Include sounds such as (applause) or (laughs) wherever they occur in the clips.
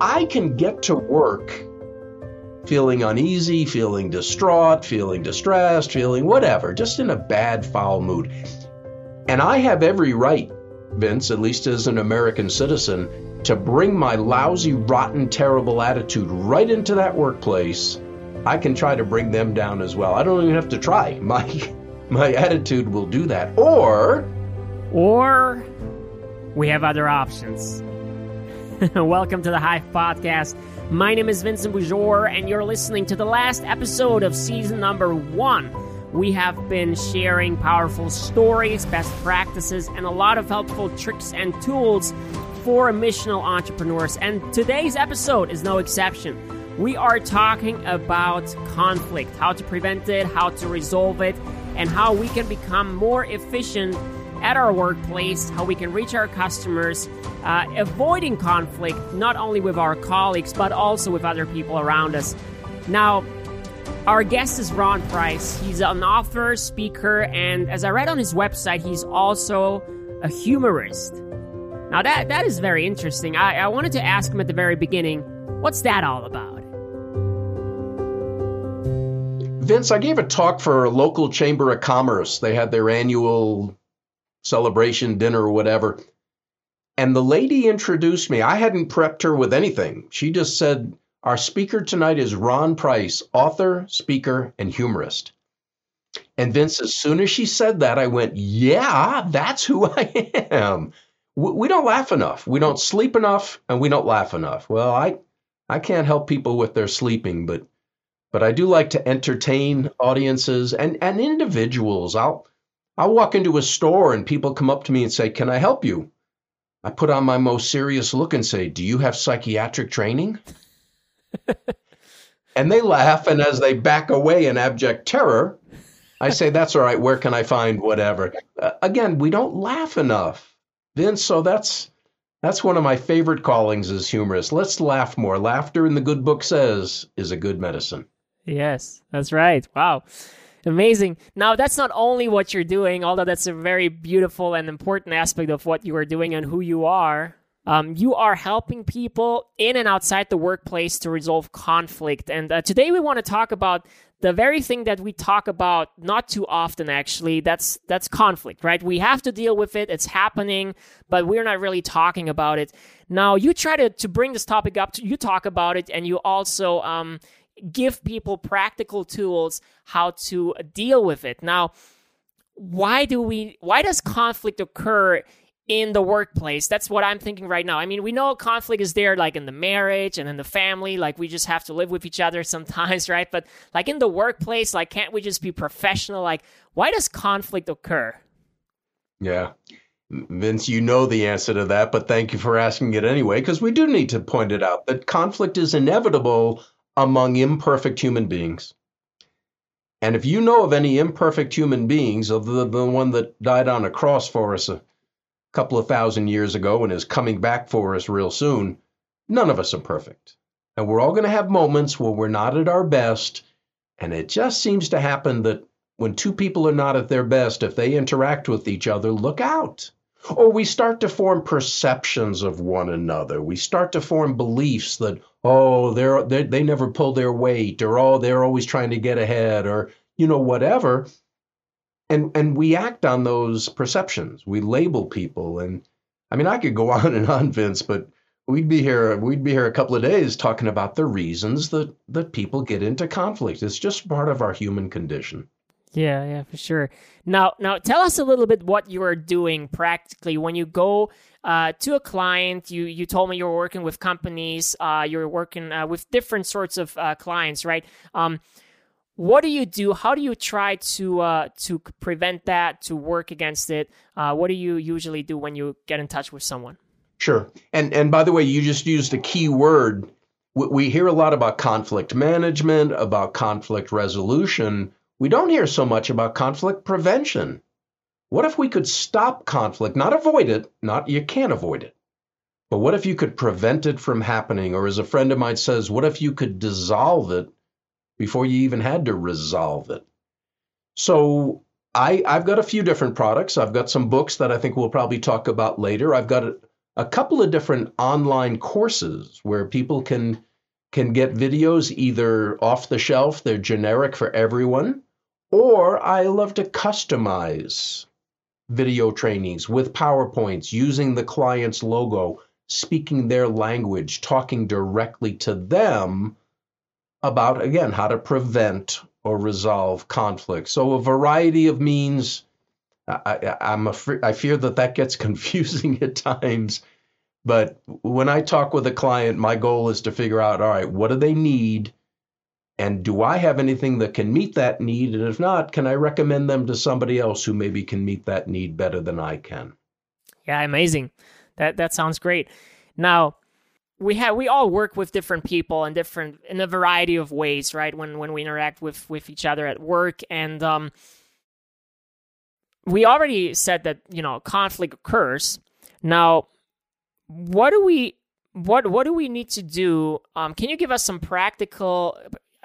I can get to work feeling uneasy, feeling distraught, feeling distressed, feeling whatever, just in a bad, foul mood. And I have every right, Vince, at least as an American citizen, to bring my lousy, rotten, terrible attitude right into that workplace. I can try to bring them down as well. I don't even have to try. (laughs) My my attitude will do that. Or or we have other options. (laughs) Welcome to the Hyve Podcast. My name is Vincent Boujor, and you're listening to the last episode of season number one. We have been sharing powerful stories, best practices, and a lot of helpful tricks and tools for missional entrepreneurs. And today's episode is no exception. We are talking about conflict, how to prevent it, how to resolve it, and how we can become more efficient at our workplace, how we can reach our customers, uh, avoiding conflict not only with our colleagues but also with other people around us. Now, our guest is Ron Price. He's an author, speaker, and as I read on his website, he's also a humorist. Now, that, that is very interesting. I, I wanted to ask him at the very beginning what's that all about? Vince, I gave a talk for a local chamber of commerce. They had their annual celebration dinner or whatever. And the lady introduced me. I hadn't prepped her with anything. She just said, Our speaker tonight is Ron Price, author, speaker, and humorist. And Vince, as soon as she said that, I went, Yeah, that's who I am. We don't laugh enough. We don't sleep enough, and we don't laugh enough. Well, I, I can't help people with their sleeping, but but I do like to entertain audiences and, and individuals. I'll I'll walk into a store and people come up to me and say, Can I help you? I put on my most serious look and say, Do you have psychiatric training? (laughs) and they laugh. And as they back away in abject terror, I say, That's all right. Where can I find whatever? Uh, again, we don't laugh enough. Vince, so that's. That's one of my favorite callings as humorous. Let's laugh more. Laughter, in the good book says, is a good medicine. Yes, that's right. Wow. Amazing. Now, that's not only what you're doing, although that's a very beautiful and important aspect of what you are doing and who you are. Um, you are helping people in and outside the workplace to resolve conflict. And uh, today we want to talk about the very thing that we talk about not too often actually that's that's conflict right we have to deal with it it's happening but we're not really talking about it now you try to, to bring this topic up to, you talk about it and you also um, give people practical tools how to deal with it. Now, why do we why does conflict occur in the workplace? That's what I'm thinking right now. I mean, we know conflict is there like in the marriage and in the family, like we just have to live with each other (laughs) sometimes, right? But like in the workplace, like can't we just be professional? Like why does conflict occur? Yeah. Vince, you know the answer to that, but thank you for asking it anyway, because we do need to point it out that conflict is inevitable among imperfect human beings. And if you know of any imperfect human beings, other than the one that died on a cross for us a couple of thousand years ago and is coming back for us real soon, none of us are perfect. And we're all going to have moments where we're not at our best. And it just seems to happen that when two people are not at their best, if they interact with each other, look out. Or we start to form perceptions of one another. We start to form beliefs that, oh, they're, they're, they never pull their weight, or oh, they're always trying to get ahead, or, you know, whatever. And, and we act on those perceptions. We label people. And I mean, I could go (laughs) on and on, Vince, but we'd be here we'd be here a couple of days talking about the reasons that that people get into conflict it's just part of our human condition yeah, yeah, for sure. Now, now, tell us a little bit what you are doing practically when you go uh, to a client. You you told me you're working with companies. Uh, you're working uh, with different sorts of uh, clients, right? Um, what do you do? How do you try to uh, to prevent that? To work against it? Uh, what do you usually do when you get in touch with someone? Sure. And and by the way, you just used a key word. We hear a lot about conflict management, about conflict resolution we don't hear so much about conflict prevention. What if we could stop conflict, not avoid it, not you can't avoid it. But what if you could prevent it from happening? Or as a friend of mine says, what if you could dissolve it before you even had to resolve it? So I, I've got a few different products. I've got some books that I think we'll probably talk about later. I've got a, a couple of different online courses where people can can get videos either off the shelf, they're generic for everyone, or I love to customize video trainings with PowerPoints using the client's logo, speaking their language, talking directly to them about, again, how to prevent or resolve conflict. So, a variety of means I, am afraid, I fear that that gets (laughs) confusing at times. But when I talk with a client, my goal is to figure out, all right, what do they need? And do I have anything that can meet that need? And if not, can I recommend them to somebody else who maybe can meet that need better than I can? Yeah, amazing. That that sounds great. Now, we have we all work with different people in different in a variety of ways, right? When when we interact with with each other at work and um we already said that you know conflict occurs. Now, what do we what what do we need to do? Um, can you give us some practical,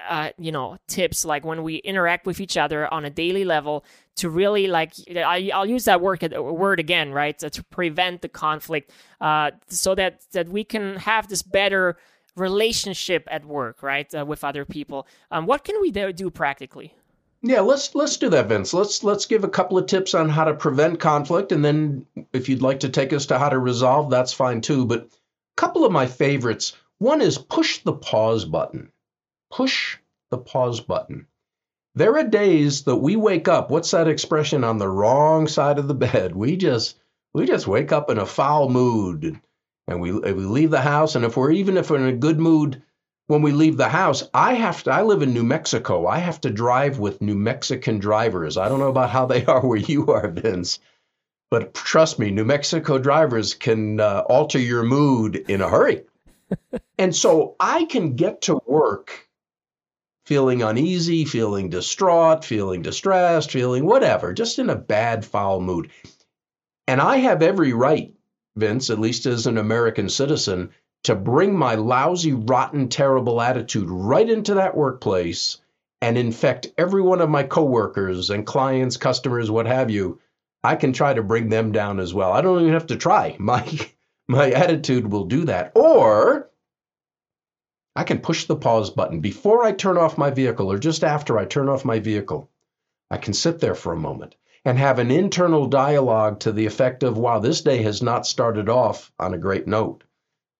uh, you know, tips like when we interact with each other on a daily level to really like I, will use that word word again, right? To, to prevent the conflict, uh, so that that we can have this better relationship at work, right, uh, with other people. Um, what can we do practically? Yeah, let's let's do that, Vince. Let's let's give a couple of tips on how to prevent conflict, and then if you'd like to take us to how to resolve, that's fine too. But a couple of my favorites. One is push the pause button. Push the pause button. There are days that we wake up. What's that expression? On the wrong side of the bed. We just we just wake up in a foul mood, and we we leave the house. And if we're even if we're in a good mood, when we leave the house, I have to, I live in New Mexico. I have to drive with New Mexican drivers. I don't know about how they (laughs) are where you are, Vince, but trust me, New Mexico drivers can uh, alter your mood in a hurry. (laughs) and so I can get to work feeling uneasy, feeling distraught, feeling distressed, feeling whatever, just in a bad, foul mood. And I have every right, Vince, at least as an American citizen, to bring my lousy, rotten, terrible attitude right into that workplace and infect every one of my coworkers and clients, customers, what have you, I can try to bring them down as well. I don't even have to try. (laughs) My my attitude will do that. Or I can push the pause button before I turn off my vehicle or just after I turn off my vehicle. I can sit there for a moment and have an internal dialogue to the effect of, wow, this day has not started off on a great note.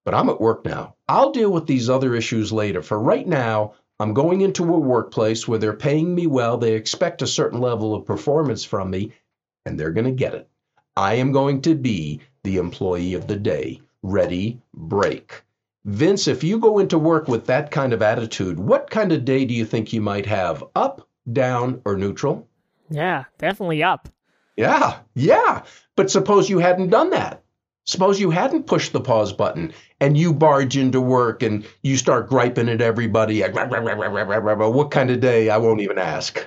But I'm at work now. I'll deal with these other issues later. For right now, I'm going into a workplace where they're paying me well. They expect a certain level of performance from me, and they're going to get it. I am going to be the employee of the day. Ready, break. Vince, if you go into work with that kind of attitude, what kind of day do you think you might have? Up, down, or neutral? Yeah, definitely up. Yeah, yeah. But suppose you hadn't done that. Suppose you hadn't pushed the pause button and you barge into work and you start griping at everybody. (laughs) What kind of day? I won't even ask.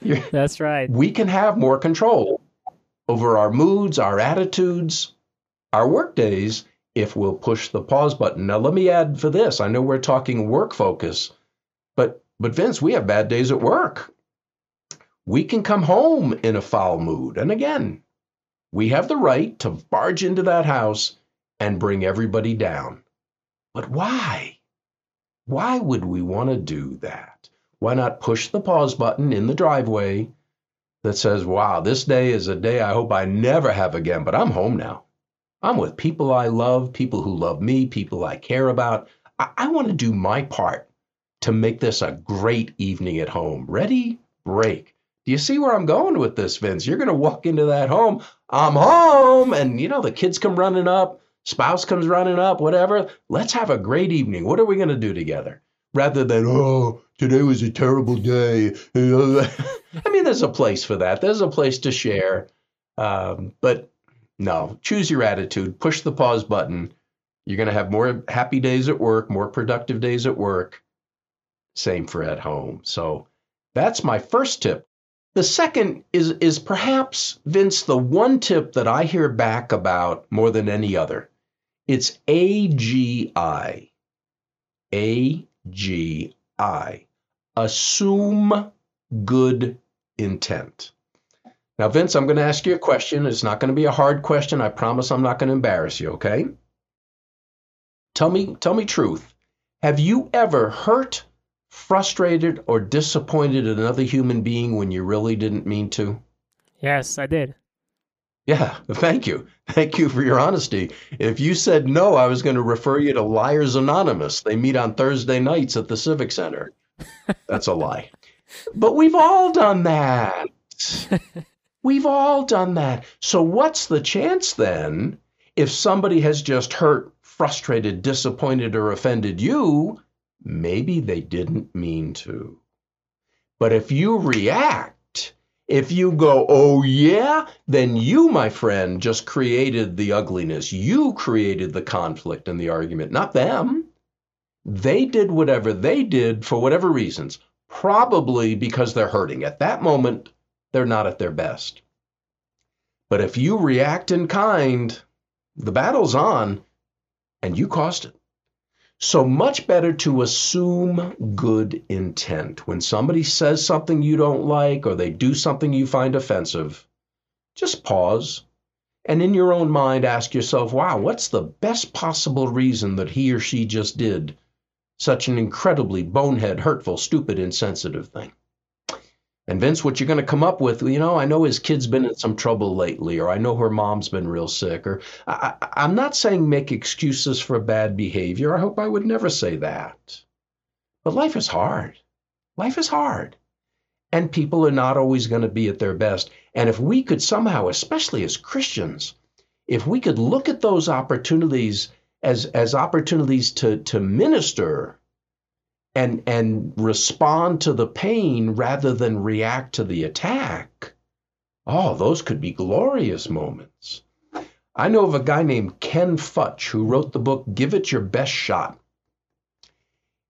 (laughs) That's right. We can have more control over our moods, our attitudes, our work days if we'll push the pause button. Now, let me add for this. I know we're talking work focus, but but Vince, we have bad days at work. We can come home in a foul mood. And again, we have the right to barge into that house and bring everybody down. But why? Why would we want to do that? Why not push the pause button in the driveway that says, wow, this day is a day I hope I never have again, but I'm home now. I'm with people I love, people who love me, people I care about. I, I want to do my part to make this a great evening at home. Ready? Break. Do you see where I'm going with this, Vince? You're going to walk into that home. I'm home. And, you know, the kids come running up, spouse comes running up, whatever. Let's have a great evening. What are we going to do together? Rather than, oh, today was a terrible day. (laughs) I mean, there's a place for that. There's a place to share. Um, but no, choose your attitude, push the pause button. You're going to have more happy days at work, more productive days at work. Same for at home. So that's my first tip. The second is is perhaps Vince the one tip that I hear back about more than any other. It's AGI. AGI. Assume good intent. Now, Vince, I'm going to ask you a question. It's not going to be a hard question. I promise I'm not going to embarrass you, okay? Tell me, tell me truth. Have you ever hurt, frustrated, or disappointed another human being when you really didn't mean to? Yes, I did. Yeah, thank you. Thank you for your honesty. If you said no, I was going to refer you to Liars Anonymous. They meet on Thursday nights at the Civic Center. (laughs) That's a lie. But we've all done that. (laughs) we've all done that. So, what's the chance then if somebody has just hurt, frustrated, disappointed, or offended you? Maybe they didn't mean to. But if you react, if you go, oh yeah, then you, my friend, just created the ugliness. You created the conflict and the argument, not them. They did whatever they did for whatever reasons, probably because they're hurting. At that moment, they're not at their best. But if you react in kind, the battle's on and you cost it. So much better to assume good intent. When somebody says something you don't like or they do something you find offensive, just pause and in your own mind ask yourself, wow, what's the best possible reason that he or she just did such an incredibly bonehead, hurtful, stupid, insensitive thing? And Vince, what you're going to come up with, you know, I know his kid's been in some trouble lately, or I know her mom's been real sick, or I, am not saying make excuses for bad behavior. I hope I would never say that. But life is hard. Life is hard. And people are not always going to be at their best. And if we could somehow, especially as Christians, if we could look at those opportunities as, as opportunities to, to minister and and respond to the pain rather than react to the attack oh those could be glorious moments. I know of a guy named ken futch who wrote the book give it your best shot.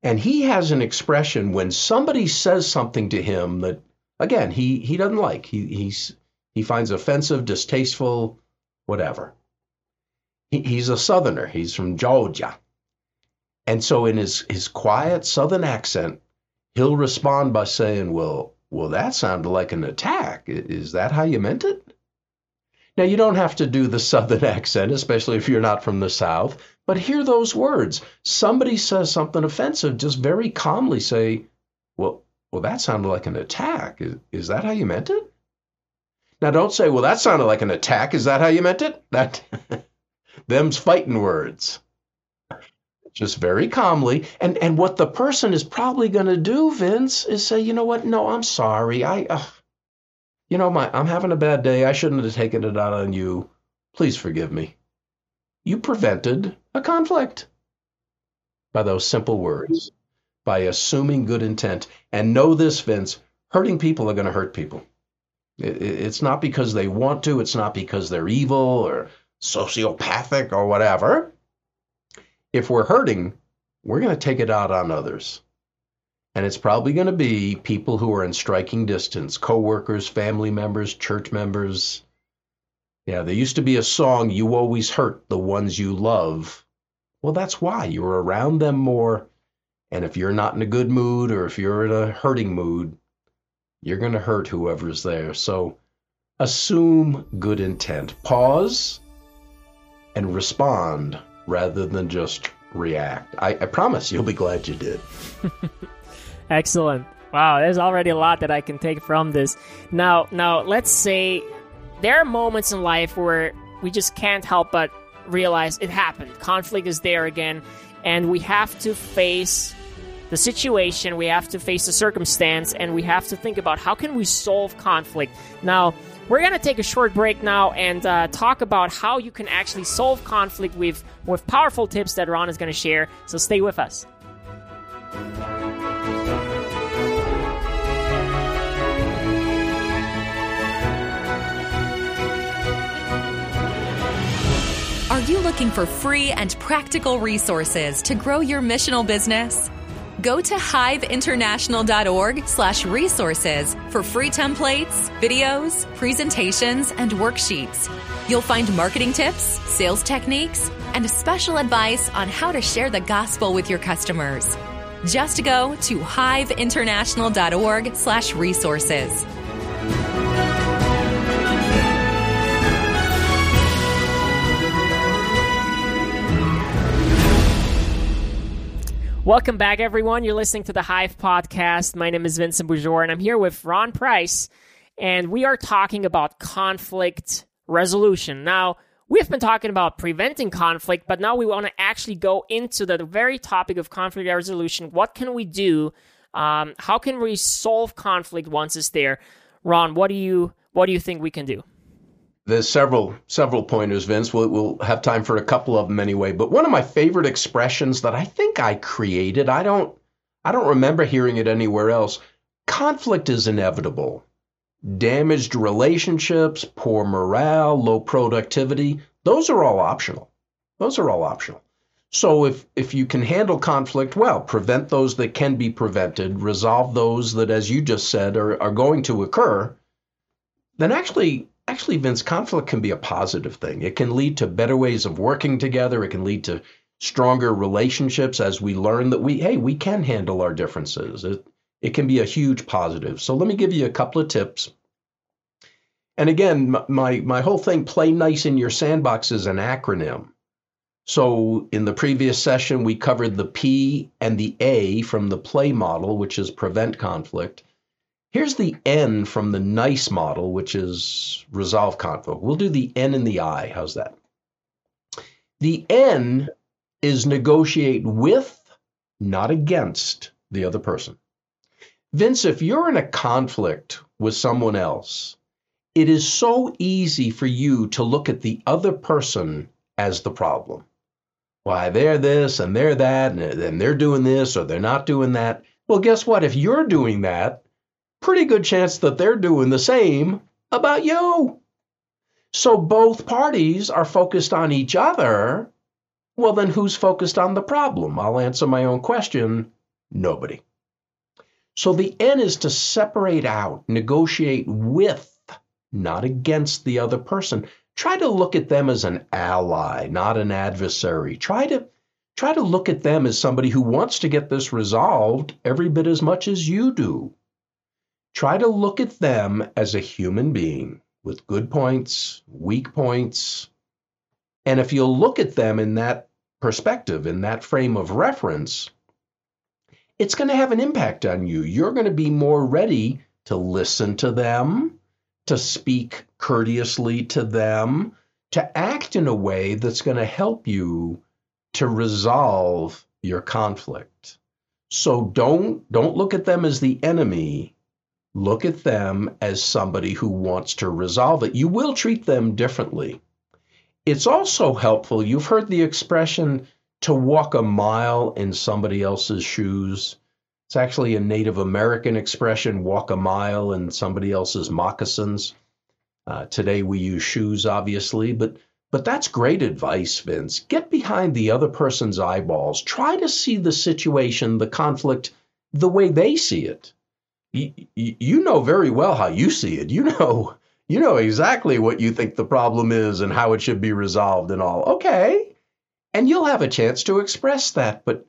And he has an expression when somebody says something to him that again he he doesn't like. He he's he finds offensive distasteful whatever. He, he's a southerner. He's from georgia and so in his, his quiet southern accent, he'll respond by saying, Well, well, that sounded like an attack. Is that how you meant it? Now, you don't have to do the (laughs) southern accent, especially if you're not from the South, but hear those words. Somebody says something offensive, just very calmly say, Well, well, that sounded like an attack. Is, is that how you meant it? Now, don't say, Well, that sounded like an attack. Is that how you meant it? That (laughs) them's fighting words just very calmly. And and what the person is probably going to do, Vince, is say, you know what? No, I'm sorry. I, uh, you know, my I'm having a bad day. I shouldn't have taken it out on you. Please forgive me. You prevented a conflict by those simple words, by assuming good intent. And know this, Vince: hurting people are going to hurt people. It, it's not because they want to. It's not because they're evil or sociopathic or whatever if we're hurting, we're going to take it out on others. And it's probably going to be people who are in striking distance coworkers, family members, church members. Yeah, there used to be a song, You Always Hurt the Ones You Love. Well, that's why. You're around them more. And if you're not in a good mood or if you're in a hurting mood, you're going to hurt whoever's there. So assume good intent. Pause and respond rather than just react. I, I promise you'll be glad you did. (laughs) Excellent. Wow, there's already a lot that I can take from this. Now, now let's say there are moments in life where we just can't help but realize it happened. Conflict is there again, and we have to face the situation, we have to face the circumstance, and we have to think about how can we solve conflict. Now, we're to take a short break now and uh, talk about how you can actually solve conflict with, with powerful tips that Ron is to share. So stay with us. Are you looking for free and practical resources to grow your missional business? Go to hyveinternational.org slash resources for free templates, videos, presentations, and worksheets. You'll find marketing tips, sales techniques, and special advice on how to share the gospel with your customers. Just go to hyveinternational.org slash resources. Welcome back, everyone. You're listening to the Hyve Podcast. My name is Vincent Boujor, and I'm here with Ron Price, and we are talking about conflict resolution. Now, we've been talking about preventing conflict, but now we want to actually go into the very topic of conflict resolution. What can we do? Um, how can we solve conflict once it's there? Ron, what do you what do you think we can do? There's several several pointers, Vince. We'll, we'll have time for a couple of them anyway. But one of my favorite expressions that I think I created, I don't I don't remember hearing it anywhere else. Conflict is inevitable. Damaged relationships, poor morale, low productivity, those are all optional. Those are all optional. So if if you can handle conflict well, prevent those that can be prevented, resolve those that, as you just said, are, are going to occur, then actually actually, Vince, conflict can be a positive thing. It can lead to better ways of working together. It can lead to stronger relationships as we learn that we, hey, we can handle our differences. It, it can be a huge positive. So let me give you a couple of tips. And again, my, my whole thing, play nice in your sandbox, is an acronym. So in the previous session, we covered the P and the A from the play model, which is prevent conflict. Here's the N from the NICE model, which is resolve conflict. We'll do the N and the I. How's that? The N is negotiate with, not against, the other person. Vince, if you're in a conflict with someone else, it is so easy for you to look at the other person as the problem. Why, they're this and they're that, and they're doing this or they're not doing that. Well, guess what? If you're doing that, pretty good chance that they're doing the same about you. So both parties are focused on each other. Well, then who's focused on the problem? I'll answer my own question nobody. So the N is to separate out, negotiate with, not against the other person. Try to look at them as an ally, not an adversary. Try to try to look at them as somebody who wants to get this resolved every bit as much as you do. Try to look at them as a human being with good points, weak points. And if you'll look at them in that perspective, in that frame of reference, it's going to have an impact on you. You're going to be more ready to listen to them, to speak courteously to them, to act in a way that's going to help you to resolve your conflict. So don't don't look at them as the enemy look at them as somebody who wants to resolve it. You will treat them differently. It's also helpful, you've heard the expression to walk a mile in somebody else's shoes. It's actually a Native American expression, walk a mile in somebody else's moccasins. Uh, today we use shoes, obviously, but but that's great advice, Vince. Get behind the other person's eyeballs. Try to see the situation, the conflict, the way they see it you, you know very well how you see it. You know, you know exactly what you think the problem is and how it should be resolved and all. Okay. And you'll have a chance to express that, but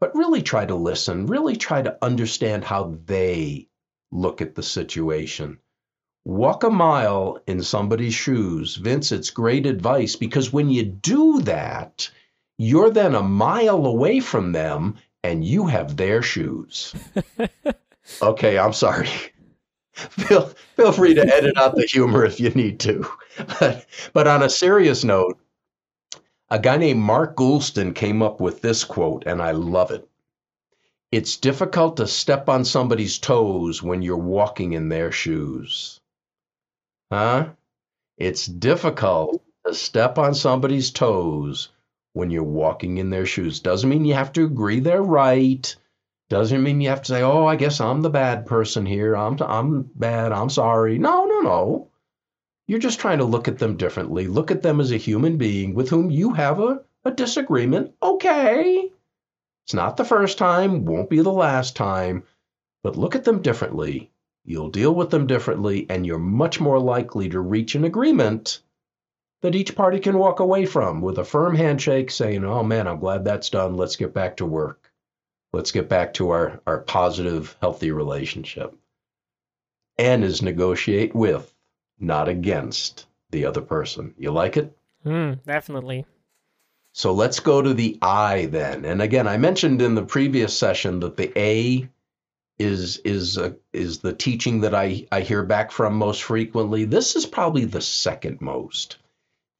but really try to listen, really try to understand how they look at the situation. Walk a mile in somebody's shoes. Vince, it's great advice because when you do that, you're then a mile away from them and you have their shoes. (laughs) Okay, I'm sorry. feel feel free to edit out the humor if you need to. But, (laughs) but on a serious note, a guy named Mark Goulston came up with this quote, and I love it. It's difficult to step on somebody's toes when you're walking in their shoes. Huh? It's difficult to step on somebody's toes when you're walking in their shoes. Doesn't mean you have to agree they're right. Doesn't mean you have to say, "Oh, I guess I'm the bad person here. I'm I'm bad. I'm sorry." No, no, no. You're just trying to look at them differently. Look at them as a human being with whom you have a, a disagreement. Okay. It's not the first time, won't be the last time, but look at them differently. You'll deal with them differently, and you're much more likely to reach an agreement that each party can walk away from with a firm handshake saying, Oh man, I'm glad that's done. Let's get back to work let's get back to our, our positive, healthy relationship. N is negotiate with, not against the other person. You like it? Mm, definitely. So let's go to the I then. And again, I mentioned in the previous session that the A is is uh, is the teaching that I I hear back from most frequently. This is probably the second most.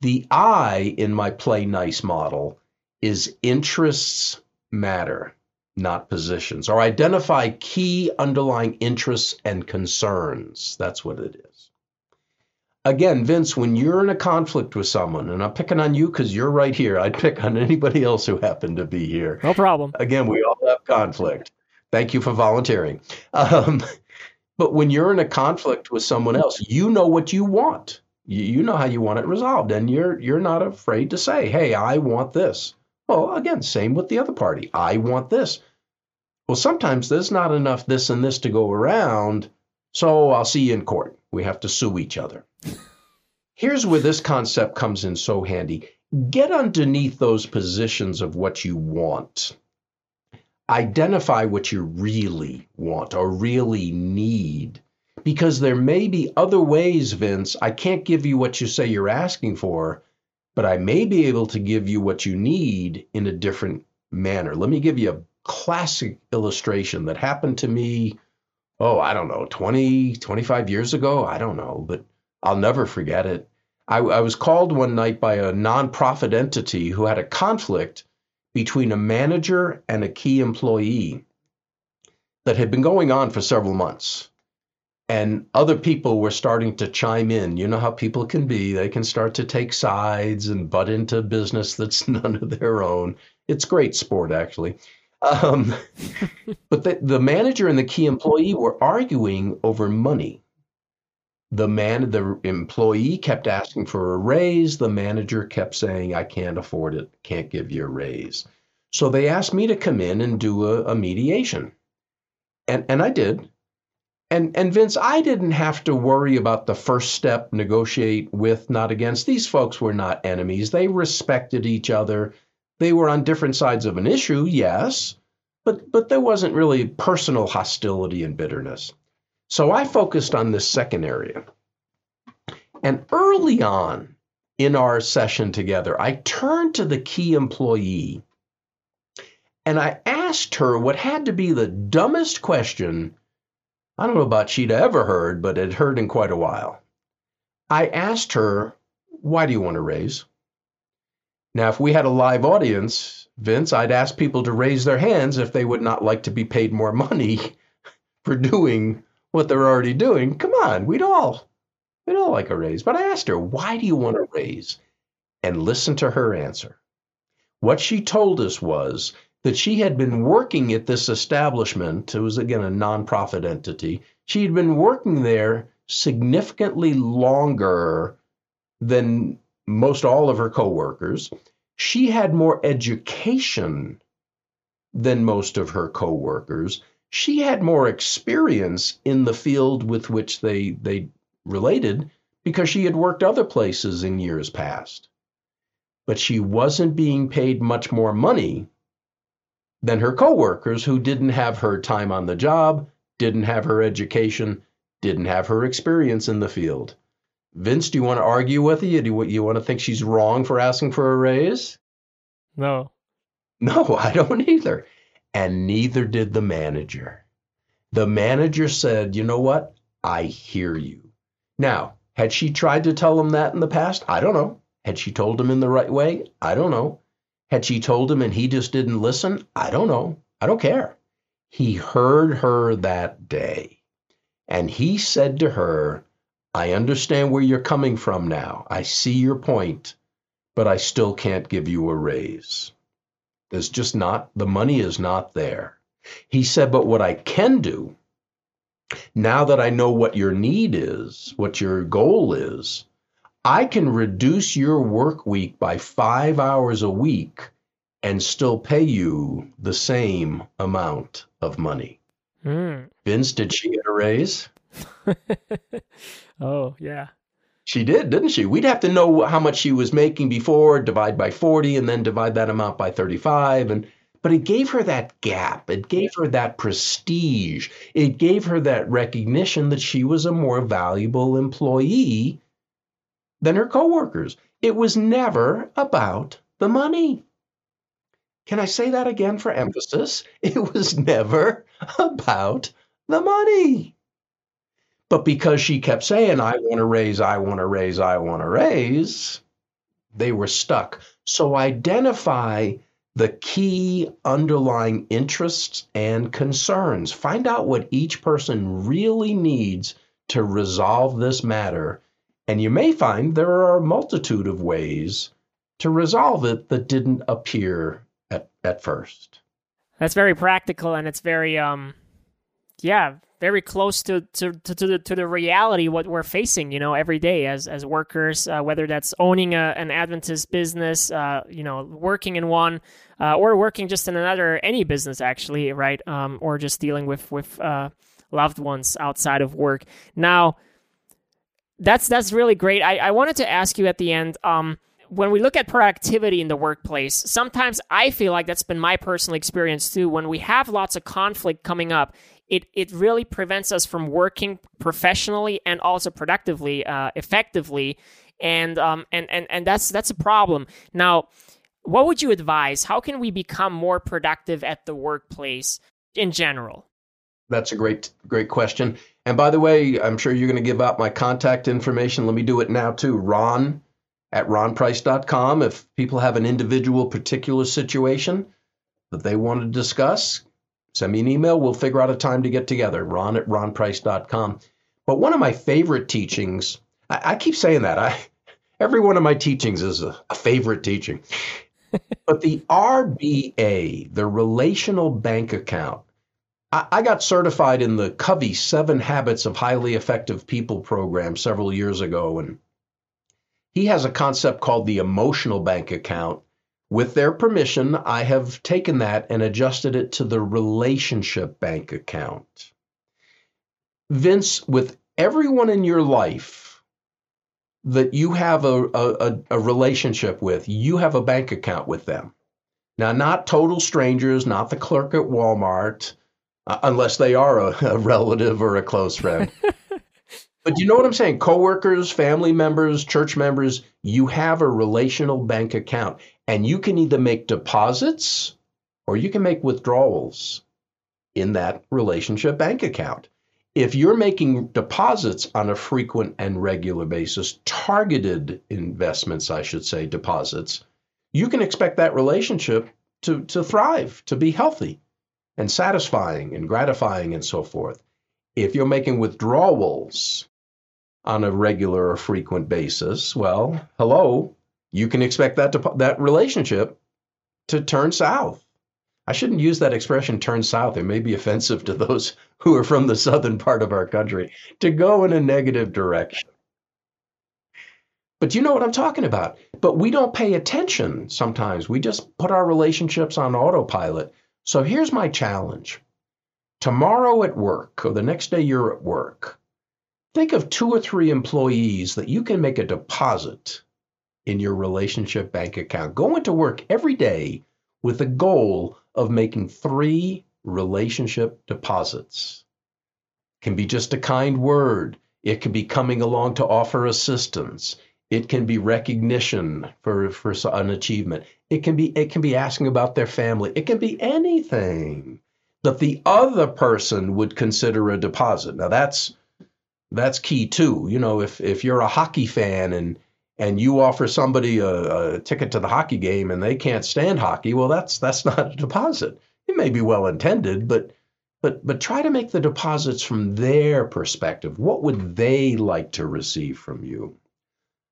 The I in my play nice model is interests matter, not positions, or identify key underlying interests and concerns. That's what it is. Again, Vince, when you're in a conflict with someone, and I'm picking on you because you're right here, I'd pick on anybody else who happened to be here. No problem. Again, we all have conflict. Thank you for volunteering. Um, but when you're in a conflict with someone else, you know what you want. You, you know how you want it resolved, and you're you're not afraid to say, "Hey, I want this." Well, again, same with the other party. I want this. Well, sometimes there's not enough this and this to go around, so I'll see you in court. We have to sue each other. (laughs) Here's where this concept comes in so handy. Get underneath those positions of what you want identify what you really want or really need. Because there may be other ways, Vince. I can't give you what you say you're asking for, but I may be able to give you what you need in a different manner. Let me give you a classic illustration that happened to me, oh, I don't know, 20, 25 years ago. I don't know, but I'll never forget it. I, I was called one night by a nonprofit entity who had a conflict between a manager and a key employee that had been going on for several months. And other people were starting to chime in. You know how people can be. They can start to take sides and butt into business that's (laughs) none of their own. It's great sport, actually. Um, (laughs) but the, the manager and the key employee were arguing over money. The man, the employee kept asking for a raise. The manager kept saying, I can't afford it, can't give you a raise. So they asked me to come in and do a, a mediation. And, and I did. And, and Vince, I didn't have to worry about the first step negotiate with, not against. These folks were not enemies. They respected each other. They were on different sides of an issue, yes, but, but there wasn't really personal hostility and bitterness. So I focused on this second area. And early on in our session together, I turned to the key employee and I asked her what had to be the dumbest question I don't know about she'd ever heard, but had heard in quite a while. I asked her, Why do you want to raise? Now, if we had a live audience, Vince, I'd ask people to raise their hands if they would not like to be paid more money (laughs) for doing what they're already doing. Come on, we'd all we'd all like a raise. But I asked her, why do you want a raise? And listen to her answer. What she told us was that she had been working at this establishment. It was again a nonprofit entity. She had been working there significantly longer than most all of her coworkers. She had more education than most of her coworkers she had more experience in the field with which they they related because she had worked other places in years past. But she wasn't being paid much more money than her coworkers who didn't have her time on the job, didn't have her education, didn't have her experience in the field. Vince, do you want to argue with you? Do you want to think she's wrong for asking for a raise? No. No, (laughs) I don't either and neither did the manager. The manager said, You know what? I hear you. Now, had she tried to tell him that in the past? I don't know. Had she told him in the right way? I don't know. Had she told him and he just didn't listen? I don't know. I don't care. He heard her that day. And he said to her, I understand where you're coming from now. I see your point, but I still can't give you a raise. There's just not, the money is not there. He said, but what I can do, now that I know what your need is, what your goal is, I can reduce your work week by five hours a week and still pay you the same amount of money. Mm. Vince, did she get a raise? (laughs) oh, yeah. She did, didn't she? We'd have to know how much she was making before, divide by 40, and then divide that amount by 35. And but it gave her that gap. It gave her that prestige. It gave her that recognition that she was a more valuable employee than her coworkers. It was never about the money. Can I say that again for emphasis? (laughs) It was never about the money. But because she kept saying, I want to raise, I want to raise, I want to raise, they were stuck. So identify the key underlying interests and concerns. Find out what each person really needs to resolve this matter. And you may find there are a multitude of ways to resolve it that didn't appear at, at first. That's very practical and it's very um yeah, very close to to, to, to the to the reality what we're facing, you know, every day as as workers, uh, whether that's owning a, an Adventist business, uh, you know, working in one, uh, or working just in another any business actually, right? Um, or just dealing with with uh, loved ones outside of work. Now, that's that's really great. I, I wanted to ask you at the end. Um, when we look at productivity in the workplace, sometimes I feel like that's been my personal experience too. When we have lots of conflict coming up, it it really prevents us from working professionally and also productively, uh, effectively, and um and and and that's that's a problem. Now, what would you advise? How can we become more productive at the workplace in general? That's a great great question. And by the way, I'm sure you're going to give out my contact information. Let me do it now too. Ron at ronprice.com. If people have an individual particular situation that they want to discuss, send me an email. We'll figure out a time to get together. Ron at ronprice.com. But one of my favorite teachings, I, I keep saying that. I every one of my teachings is a, a favorite teaching. (laughs) but the RBA, the relational bank account, I, got certified in the Covey Seven Habits of Highly Effective People program several years ago, and he has a concept called the emotional bank account. With their permission, I have taken that and adjusted it to the relationship bank account. Vince, with everyone in your life that you have a, a, a relationship with, you have a bank account with them. Now, not total strangers, not the clerk at Walmart, uh, unless they are a, a relative or a close friend. (laughs) But you know what I'm saying? Coworkers, family members, church members, you have a relational bank account and you can either make deposits or you can make withdrawals in that relationship bank account. If you're making deposits on a frequent and regular basis, targeted investments, I should say, deposits, you can expect that relationship to, to thrive, to be healthy and satisfying and gratifying and so forth. If you're making withdrawals, on a regular or frequent basis, well, hello, you can expect that to, that relationship to turn south. I shouldn't use that expression turn south. It may be offensive to those (laughs) who are from the southern part of our country to go in a negative direction. But you know what I'm talking about. But we don't pay attention sometimes. We just put our relationships on autopilot. So here's my challenge. Tomorrow at work or the next day you're at work, Think of two or three employees that you can make a deposit in your relationship bank account. Go into work every day with the goal of making three relationship deposits. It can be just a kind word. It can be coming along to offer assistance. It can be recognition for, for an achievement. It can be it can be asking about their family. It can be anything that the other person would consider a deposit. Now that's that's key too. You know, if if you're a hockey fan and and you offer somebody a, a, ticket to the hockey game and they can't stand hockey, well, that's that's not a deposit. It may be well intended, but but but try to make the deposits from their perspective. What would they like to receive from you?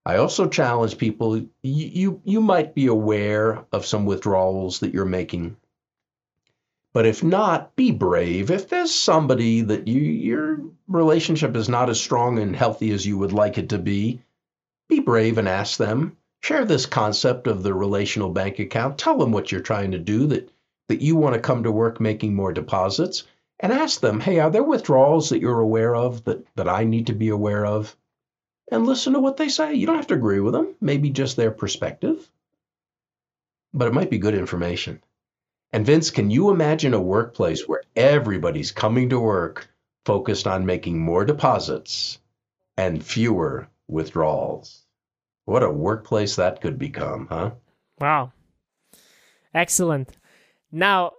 I also challenge people. You you, you might be aware of some withdrawals that you're making but if not, be brave. If there's somebody that you your relationship is not as strong and healthy as you would like it to be, be brave and ask them. Share this concept of the relational bank account. Tell them what you're trying to do that that you want to come to work making more deposits and ask them, "Hey, are there withdrawals that you're aware of that that I need to be aware of?" And listen to what they say. You don't have to agree with them, maybe just their perspective. But it might be good information. And Vince, can you imagine a workplace where everybody's coming to work focused on making more deposits and fewer withdrawals? What a workplace that could become, huh? Wow. Excellent. Now,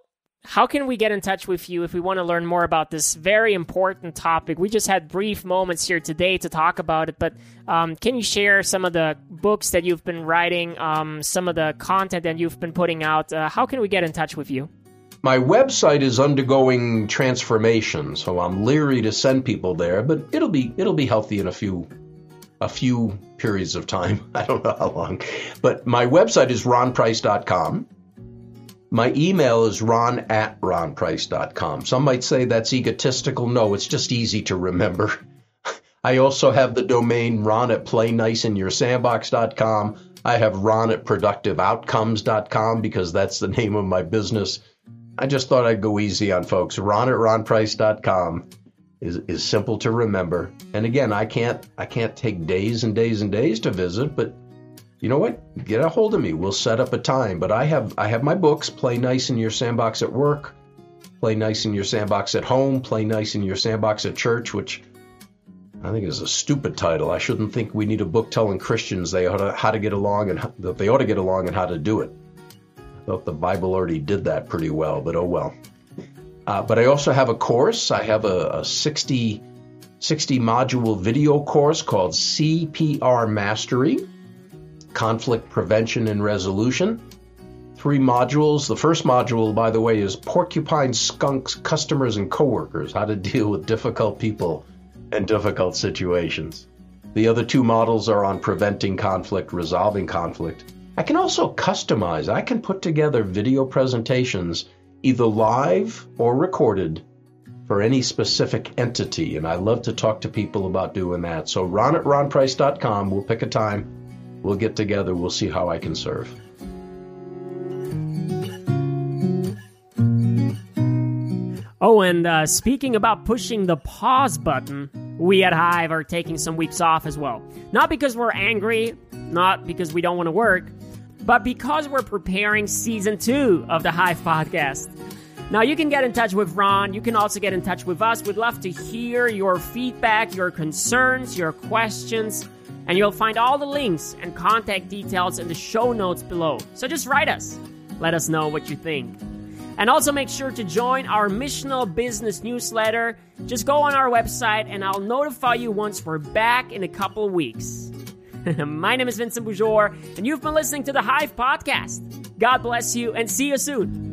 how can we get in touch with you if we want to learn more about this very important topic? We just had brief moments here today to talk about it, but um, can you share some of the books that you've been writing, um, some of the content that you've been putting out? Uh, how can we get in touch with you? My website is undergoing transformation, so I'm leery to send people there, but it'll be it'll be healthy in a few a few periods of time. (laughs) I don't know how long. But my website is ronprice.com. My email is ron at ronprice.com. Some might say that's egotistical. No, it's just easy to remember. (laughs) I also have the domain ron at playniceinyoursandbox.com. I have ron at productiveoutcomes.com because that's the name of my business. I just thought I'd go easy on folks. Ron at ronprice.com is, is simple to remember. And again, I can't I can't take days and days and days to visit, but you know what? Get a hold of me. We'll set up a time. But I have I have my books. Play nice in your sandbox at work. Play nice in your sandbox at home. Play nice in your sandbox at church, which I think is a stupid title. I shouldn't think we need a book telling Christians they ought to, how to get along and that they ought to get along and how to do it. I thought the Bible already did that pretty well, but oh well. Uh, but I also have a course. I have a, a 60, 60 module video course called CPR Mastery conflict prevention and resolution. Three modules. The first module, by the way, is porcupine skunks, customers, and coworkers how to deal with difficult people and difficult situations. The other two models are on preventing conflict, resolving conflict. I can also customize, I can put together video presentations, either live or recorded, for any specific entity. And I love to talk to people about doing that. So, ron at ronprice.com, we'll pick a time We'll get together. We'll see how I can serve. Oh, and uh, speaking about pushing the pause button, we at Hyve are taking some weeks off as well. Not because we're angry, not because we don't want to work, but because we're preparing season two of the Hyve podcast. Now, you can get in touch with Ron. You can also get in touch with us. We'd love to hear your feedback, your concerns, your questions and you'll find all the links and contact details in the show notes below. So just write us. Let us know what you think. And also make sure to join our missional business newsletter. Just go on our website and I'll notify you once we're back in a couple weeks. (laughs) My name is Vincent Boujor, and you've been listening to the Hyve Podcast. God bless you and see you soon.